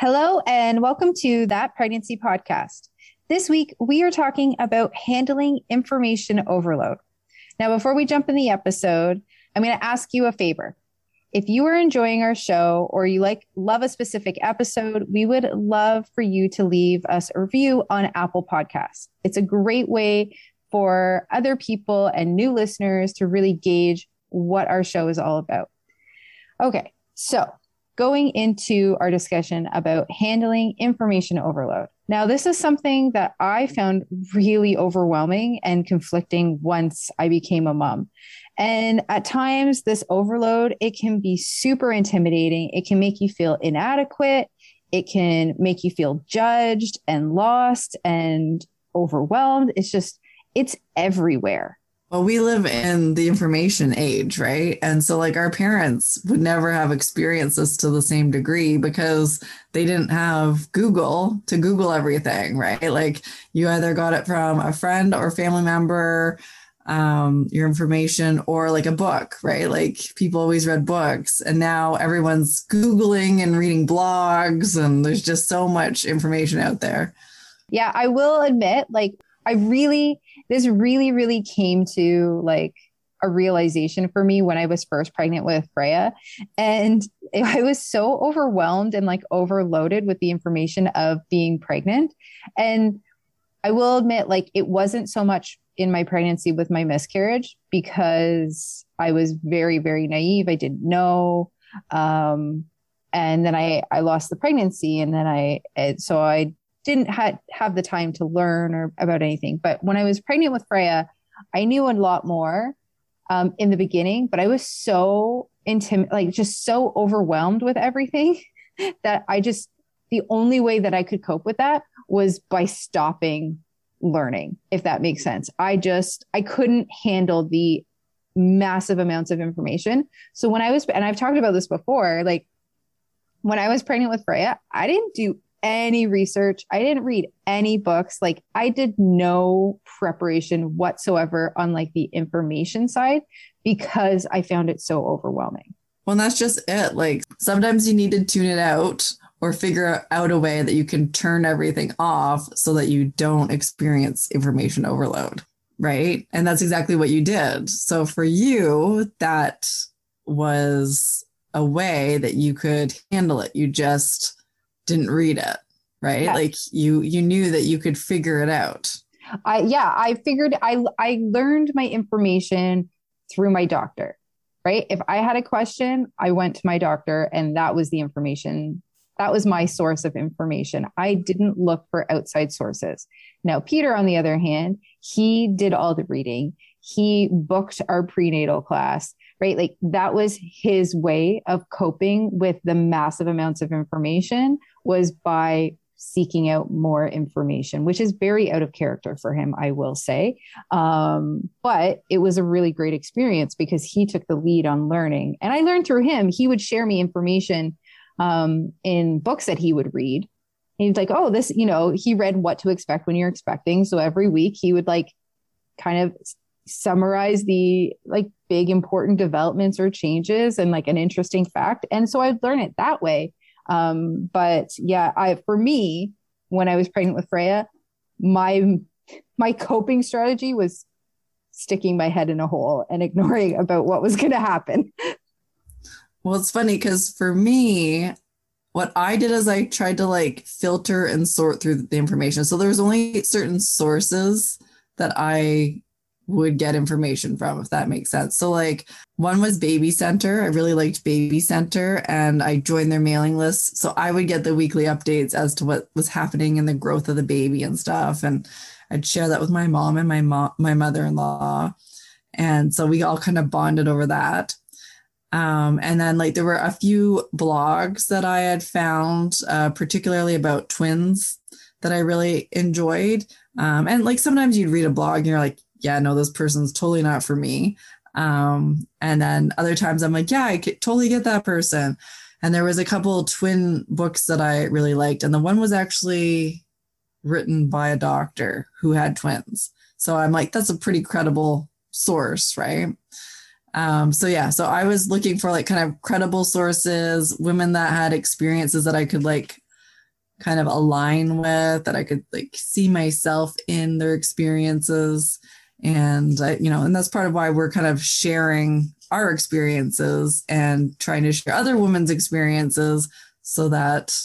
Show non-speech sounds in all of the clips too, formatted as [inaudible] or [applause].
Hello, and welcome to That Pregnancy Podcast. This week, we are talking about handling information overload. Now, before we jump in the episode, I'm going to ask you a favor. If you are enjoying our show or you like love a specific episode, we would love for you to leave us a review on Apple Podcasts. It's a great way for other people and new listeners to really gauge what our show is all about. Okay, so going into our discussion about handling information overload. Now, this is something that I found really overwhelming and conflicting once I became a mom. And at times, this overload, it can be super intimidating. It can make you feel inadequate. It can make you feel judged and lost and overwhelmed. It's just, it's everywhere. Well, we live in the information age, right? And so, like, our parents would never have experienced this to the same degree because they didn't have Google to Google everything, right? Like, you either got it from a friend or family member, um, your information, or like a book, right? Like, people always read books, and now everyone's Googling and reading blogs, and there's just so much information out there. Yeah, I will admit, like, I really, this really, really came to like a realization for me when I was first pregnant with Freya. And [laughs] I was so overwhelmed and like overloaded with the information of being pregnant. And I will admit, like, it wasn't so much in my pregnancy with my miscarriage because I was very, very naive. I didn't know. Um, and then I, I lost the pregnancy and then I, so I didn't ha- have the time to learn or about anything. But when I was pregnant with Freya, I knew a lot more um, in the beginning, but I was so intimate, like just so overwhelmed with everything [laughs] that I just, the only way that I could cope with that was by stopping learning, if that makes sense. I just, I couldn't handle the massive amounts of information. So when I was, and I've talked about this before, like when I was pregnant with Freya, I didn't do any research. I didn't read any books. Like I did no preparation whatsoever on like the information side because I found it so overwhelming. Well, that's just it. Like sometimes you need to tune it out or figure out a way that you can turn everything off so that you don't experience information overload. Right. And that's exactly what you did. So for you, that was a way that you could handle it. You just didn't read it, right? Yes. Like you you knew that you could figure it out. I yeah, I figured I I learned my information through my doctor. Right? If I had a question, I went to my doctor and that was the information. That was my source of information. I didn't look for outside sources. Now, Peter, on the other hand, he did all the reading. He booked our prenatal class right? Like that was his way of coping with the massive amounts of information was by seeking out more information, which is very out of character for him, I will say. Um, but it was a really great experience because he took the lead on learning. And I learned through him. He would share me information um, in books that he would read. he's like, oh, this, you know, he read what to expect when you're expecting. So every week he would like kind of summarize the like big important developments or changes and like an interesting fact. And so i'd learn it that way. Um, but yeah i for me when i was pregnant with freya my my coping strategy was sticking my head in a hole and ignoring about what was going to happen. Well it's funny because for me what I did is I tried to like filter and sort through the information. So there was only certain sources that I would get information from, if that makes sense. So, like, one was Baby Center. I really liked Baby Center and I joined their mailing list. So, I would get the weekly updates as to what was happening in the growth of the baby and stuff. And I'd share that with my mom and my mom, my mother in law. And so we all kind of bonded over that. Um, and then, like, there were a few blogs that I had found, uh, particularly about twins, that I really enjoyed. Um, and like sometimes you'd read a blog and you're like, yeah, no, this person's totally not for me. Um, and then other times I'm like, yeah, I totally get that person. And there was a couple twin books that I really liked. And the one was actually written by a doctor who had twins. So I'm like, that's a pretty credible source, right? Um, so yeah, so I was looking for like kind of credible sources, women that had experiences that I could like kind of align with, that I could like see myself in their experiences and you know and that's part of why we're kind of sharing our experiences and trying to share other women's experiences so that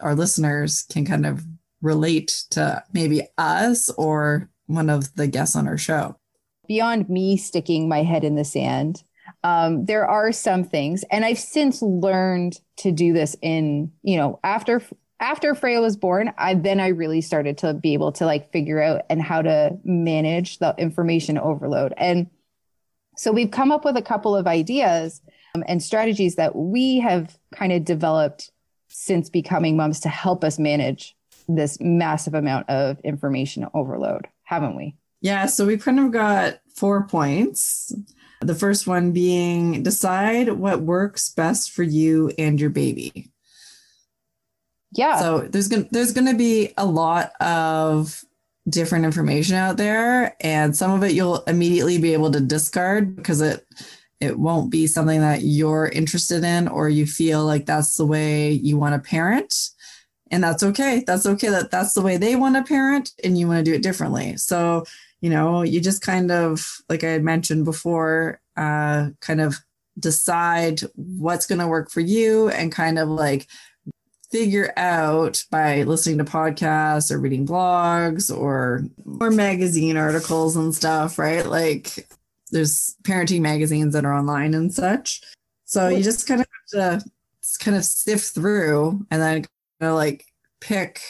our listeners can kind of relate to maybe us or one of the guests on our show. Beyond me sticking my head in the sand um, there are some things and i've since learned to do this in you know after after Freya was born, I then I really started to be able to like figure out and how to manage the information overload. And so we've come up with a couple of ideas um, and strategies that we have kind of developed since becoming moms to help us manage this massive amount of information overload, haven't we? Yeah, so we kind of got four points. The first one being decide what works best for you and your baby yeah. So there's gonna there's gonna be a lot of different information out there and some of it you'll immediately be able to discard because it it won't be something that you're interested in or you feel like that's the way you want to parent. And that's okay. That's okay that that's the way they want to parent and you want to do it differently. So you know you just kind of like i had mentioned before uh kind of decide what's going to work for you and kind of like figure out by listening to podcasts or reading blogs or or magazine articles and stuff, right? Like there's parenting magazines that are online and such. So you just kind of have to kind of sift through and then kind of like pick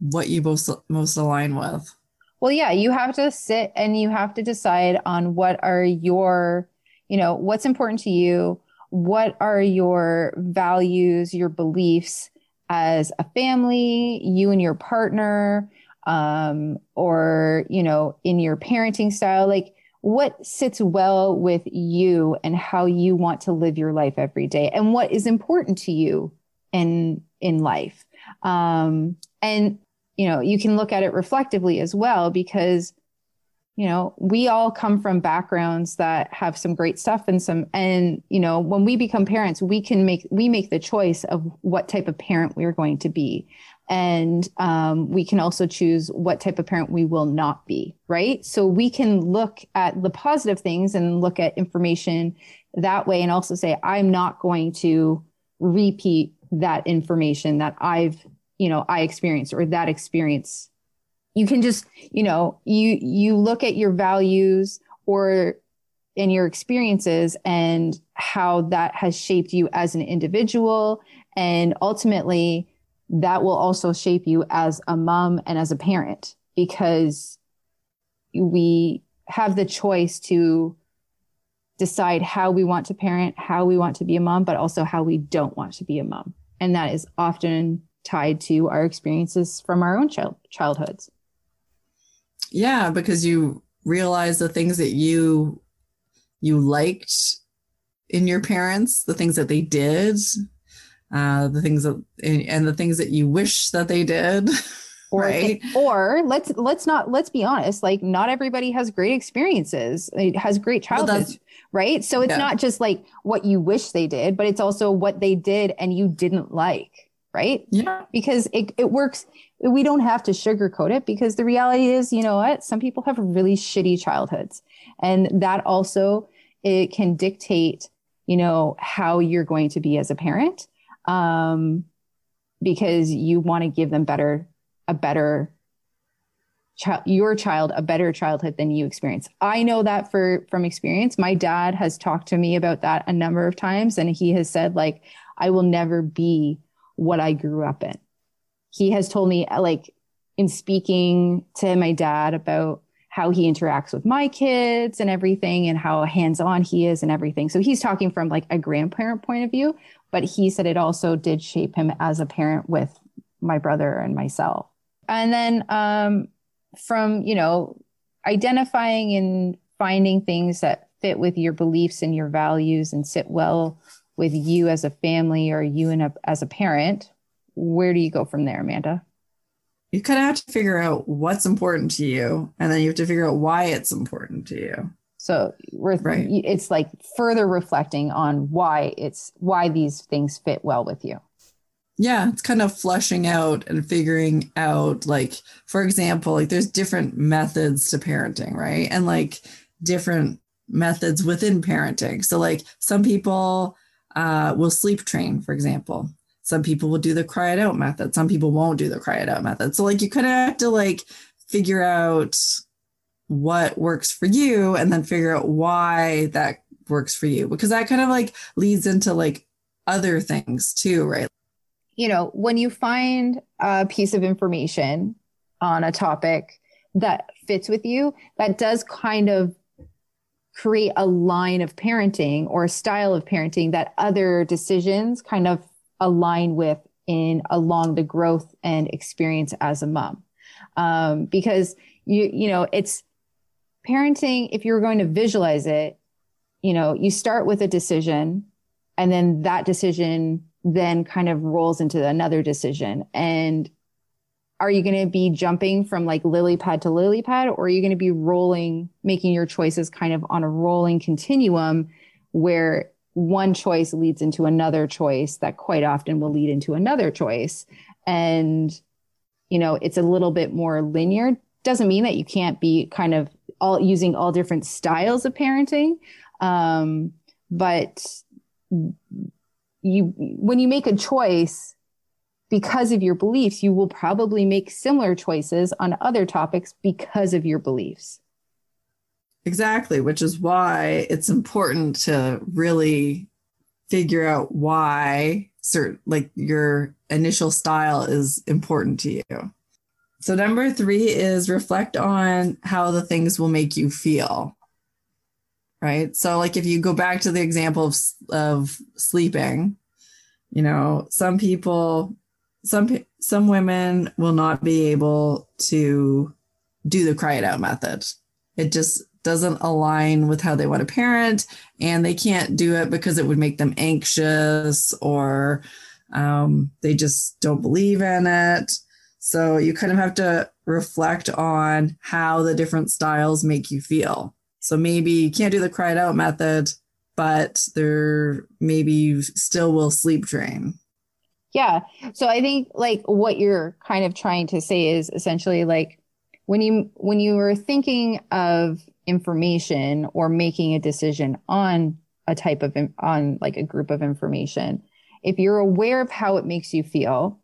what you most most align with. Well, yeah, you have to sit and you have to decide on what are your, you know, what's important to you, what are your values, your beliefs, as a family, you and your partner, um, or, you know, in your parenting style, like what sits well with you and how you want to live your life every day and what is important to you in, in life. Um, and, you know, you can look at it reflectively as well because you know we all come from backgrounds that have some great stuff and some and you know when we become parents we can make we make the choice of what type of parent we're going to be. And um, we can also choose what type of parent we will not be right? So we can look at the positive things and look at information that way and also say i'm not going to repeat that information that i've you know i experienced or that experience you can just you know you you look at your values or in your experiences and how that has shaped you as an individual and ultimately that will also shape you as a mom and as a parent because we have the choice to decide how we want to parent, how we want to be a mom, but also how we don't want to be a mom. And that is often tied to our experiences from our own child- childhoods. Yeah, because you realize the things that you you liked in your parents, the things that they did, uh, the things that and the things that you wish that they did. [laughs] Or, right. or let's let's not let's be honest. Like not everybody has great experiences. It has great childhoods well, right? So it's yeah. not just like what you wish they did, but it's also what they did and you didn't like, right? Yeah. Because it it works we don't have to sugarcoat it because the reality is, you know what? Some people have really shitty childhoods. And that also it can dictate, you know, how you're going to be as a parent. Um, because you want to give them better, a better child, your child, a better childhood than you experience. I know that for, from experience. My dad has talked to me about that a number of times and he has said like, I will never be what I grew up in. He has told me like in speaking to my dad about how he interacts with my kids and everything and how hands-on he is and everything. So he's talking from like a grandparent point of view, but he said it also did shape him as a parent with my brother and myself. And then um, from, you know, identifying and finding things that fit with your beliefs and your values and sit well with you as a family or you and a, as a parent, where do you go from there, Amanda? You kind of have to figure out what's important to you, and then you have to figure out why it's important to you. So we're right. it's like further reflecting on why it's why these things fit well with you. Yeah, it's kind of flushing out and figuring out like for example, like there's different methods to parenting, right? And like different methods within parenting. So like some people uh, will sleep train, for example. Some people will do the cry it out method. Some people won't do the cry it out method. So like you kind of have to like figure out what works for you and then figure out why that works for you because that kind of like leads into like other things too, right? You know, when you find a piece of information on a topic that fits with you, that does kind of create a line of parenting or a style of parenting that other decisions kind of align with in along the growth and experience as a mom. Um, because you, you know, it's parenting. If you're going to visualize it, you know, you start with a decision and then that decision then kind of rolls into another decision. And are you going to be jumping from like lily pad to lily pad or are you going to be rolling making your choices kind of on a rolling continuum where one choice leads into another choice that quite often will lead into another choice? And you know it's a little bit more linear. Doesn't mean that you can't be kind of all using all different styles of parenting um, but you when you make a choice because of your beliefs, you will probably make similar choices on other topics because of your beliefs. Exactly, which is why it's important to really figure out why certain like your initial style is important to you. So number 3 is reflect on how the things will make you feel. Right? So like if you go back to the example of of sleeping, you know, some people some some women will not be able to do the cry it out method. It just doesn't align with how they want to parent, and they can't do it because it would make them anxious or um, they just don't believe in it. So you kind of have to reflect on how the different styles make you feel. So maybe you can't do the cry it out method, but there maybe you still will sleep train yeah. So I think like what you're kind of trying to say is essentially like when you when you were thinking of information or making a decision on a type of on like a group of information, if you're aware of how it makes you feel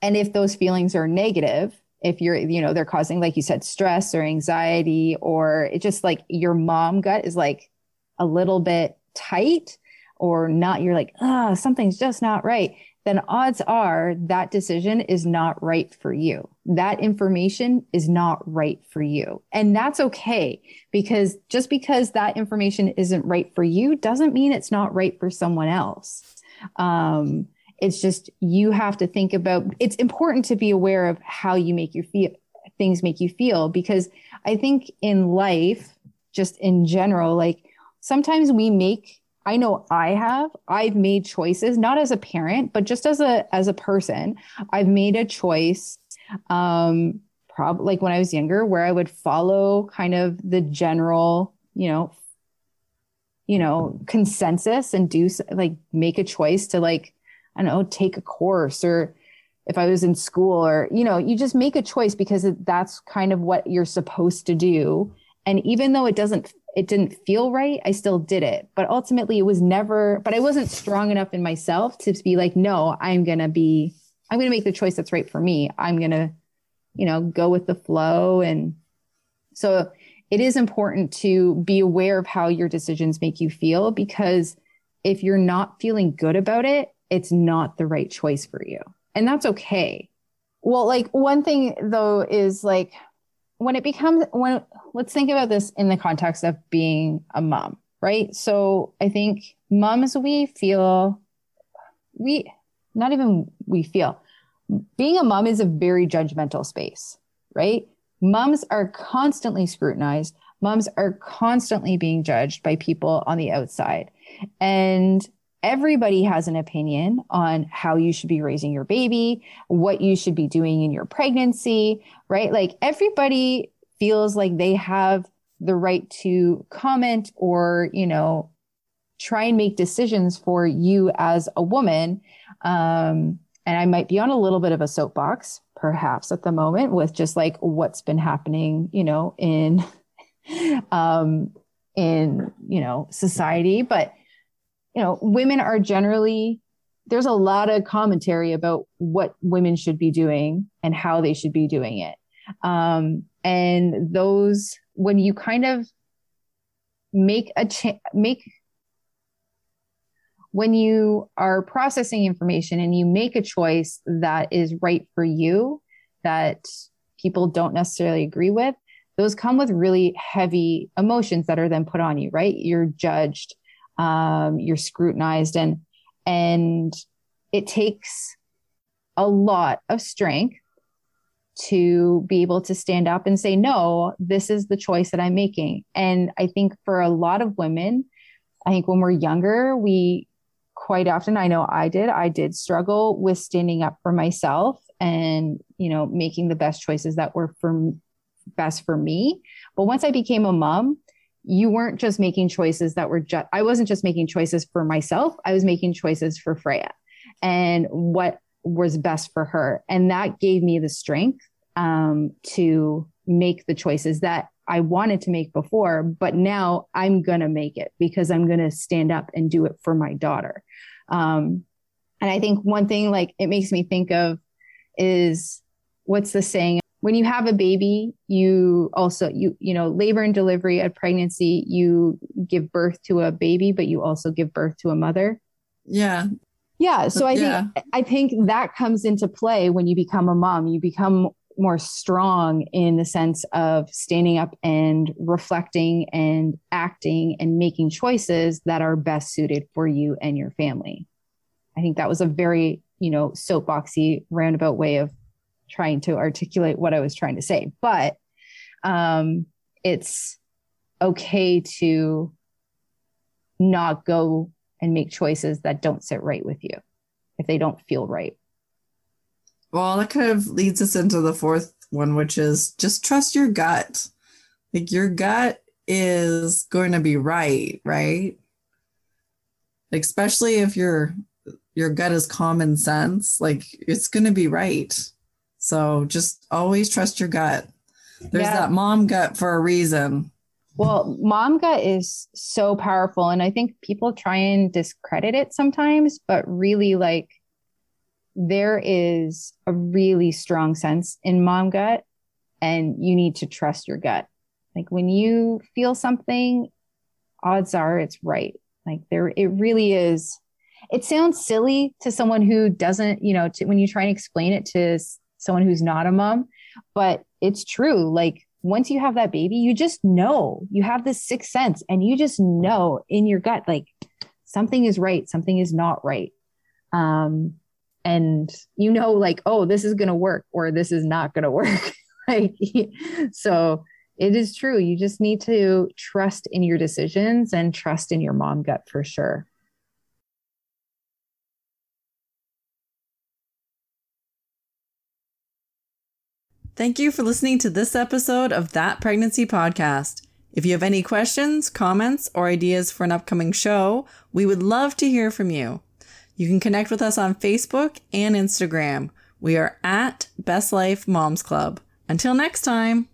and if those feelings are negative, if you're you know they're causing like you said stress or anxiety or it's just like your mom gut is like a little bit tight or not you're like ah something's just not right then odds are that decision is not right for you. That information is not right for you. And that's okay because just because that information isn't right for you doesn't mean it's not right for someone else. Um, it's just you have to think about it's important to be aware of how you make your feel things make you feel because I think in life, just in general, like sometimes we make I know I have. I've made choices, not as a parent, but just as a as a person. I've made a choice, um, probably like when I was younger, where I would follow kind of the general, you know, you know, consensus and do like make a choice to like, I don't know, take a course or if I was in school or, you know, you just make a choice because that's kind of what you're supposed to do. And even though it doesn't it didn't feel right, I still did it. But ultimately, it was never, but I wasn't strong enough in myself to be like, no, I'm going to be I'm going to make the choice that's right for me. I'm going to, you know, go with the flow. And so it is important to be aware of how your decisions make you feel because if you're not feeling good about it, it's not the right choice for you. And that's okay. Well, like one thing though is like when it becomes when let's think about this in the context of being a mom, right? So I think moms we feel we not even we feel being a mom is a very judgmental space, right? Moms are constantly scrutinized. Moms are constantly being judged by people on the outside. And everybody has an opinion on how you should be raising your baby, what you should be doing in your pregnancy, right? Like everybody feels like they have the right to comment or, you know, try and make decisions for you as a woman. Um, and I might be on a little bit of a soapbox, perhaps at the moment, with just like what's been happening, you know, in, [laughs] um, in you know society. But you know, women are generally there's a lot of commentary about what women should be doing and how they should be doing it. Um, and those, when you kind of make a cha- make when you are processing information and you make a choice that is right for you that people don't necessarily agree with those come with really heavy emotions that are then put on you right? You're judged um, you're scrutinized and and it takes a lot of strength to be able to stand up and say no this is the choice that i'm making and i think for a lot of women i think when we're younger we quite often i know i did i did struggle with standing up for myself and you know making the best choices that were for best for me but once i became a mom you weren't just making choices that were just, I wasn't just making choices for myself. I was making choices for Freya and what was best for her. And that gave me the strength um, to make the choices that I wanted to make before, but now I'm going to make it because I'm going to stand up and do it for my daughter. Um, and I think one thing like it makes me think of is what's the saying? when you have a baby, you also you you know labor and delivery at pregnancy, you give birth to a baby, but you also give birth to a mother. Yeah. Yeah. So I yeah. think I think that comes into play when you become a mom. You become more strong in the sense of standing up and reflecting and acting and making choices that are best suited for you and your family. I think that was a very, you know, soapboxy roundabout way of trying to articulate what I was trying to say, but um, it's okay to not go and make choices that don't sit right with you if they don't feel right. Well, that kind of leads us into the fourth one, which is just trust your gut. Like your gut is going to be right, right? Especially if your your gut is common sense, like it's going to be right. So just always trust your gut. There's yeah. that mom gut for a reason. Well, mom gut is so powerful. And I think people try and discredit it sometimes, but really, like, there is a really strong sense in mom gut, and you need to trust your gut. Like, when you feel something, odds are it's right. Like, there, it really is. It sounds silly to someone who doesn't, you know, to, when you try and explain it to someone who's not a mom, but it's true. Like once you have that baby, you just know you have this sixth sense and you just know in your gut, like something is right, something is not right. Um, and you know, like, oh, this is going to work or this is not going [laughs] to work. like, so it is true. You just need to trust in your decisions and trust in your mom gut for sure. Thank you for listening to this episode of That Pregnancy Podcast. If you have any questions, comments, or ideas for an upcoming show, we would love to hear from you. You can connect with us on Facebook and Instagram. We are at Best Life Moms Club. Until next time.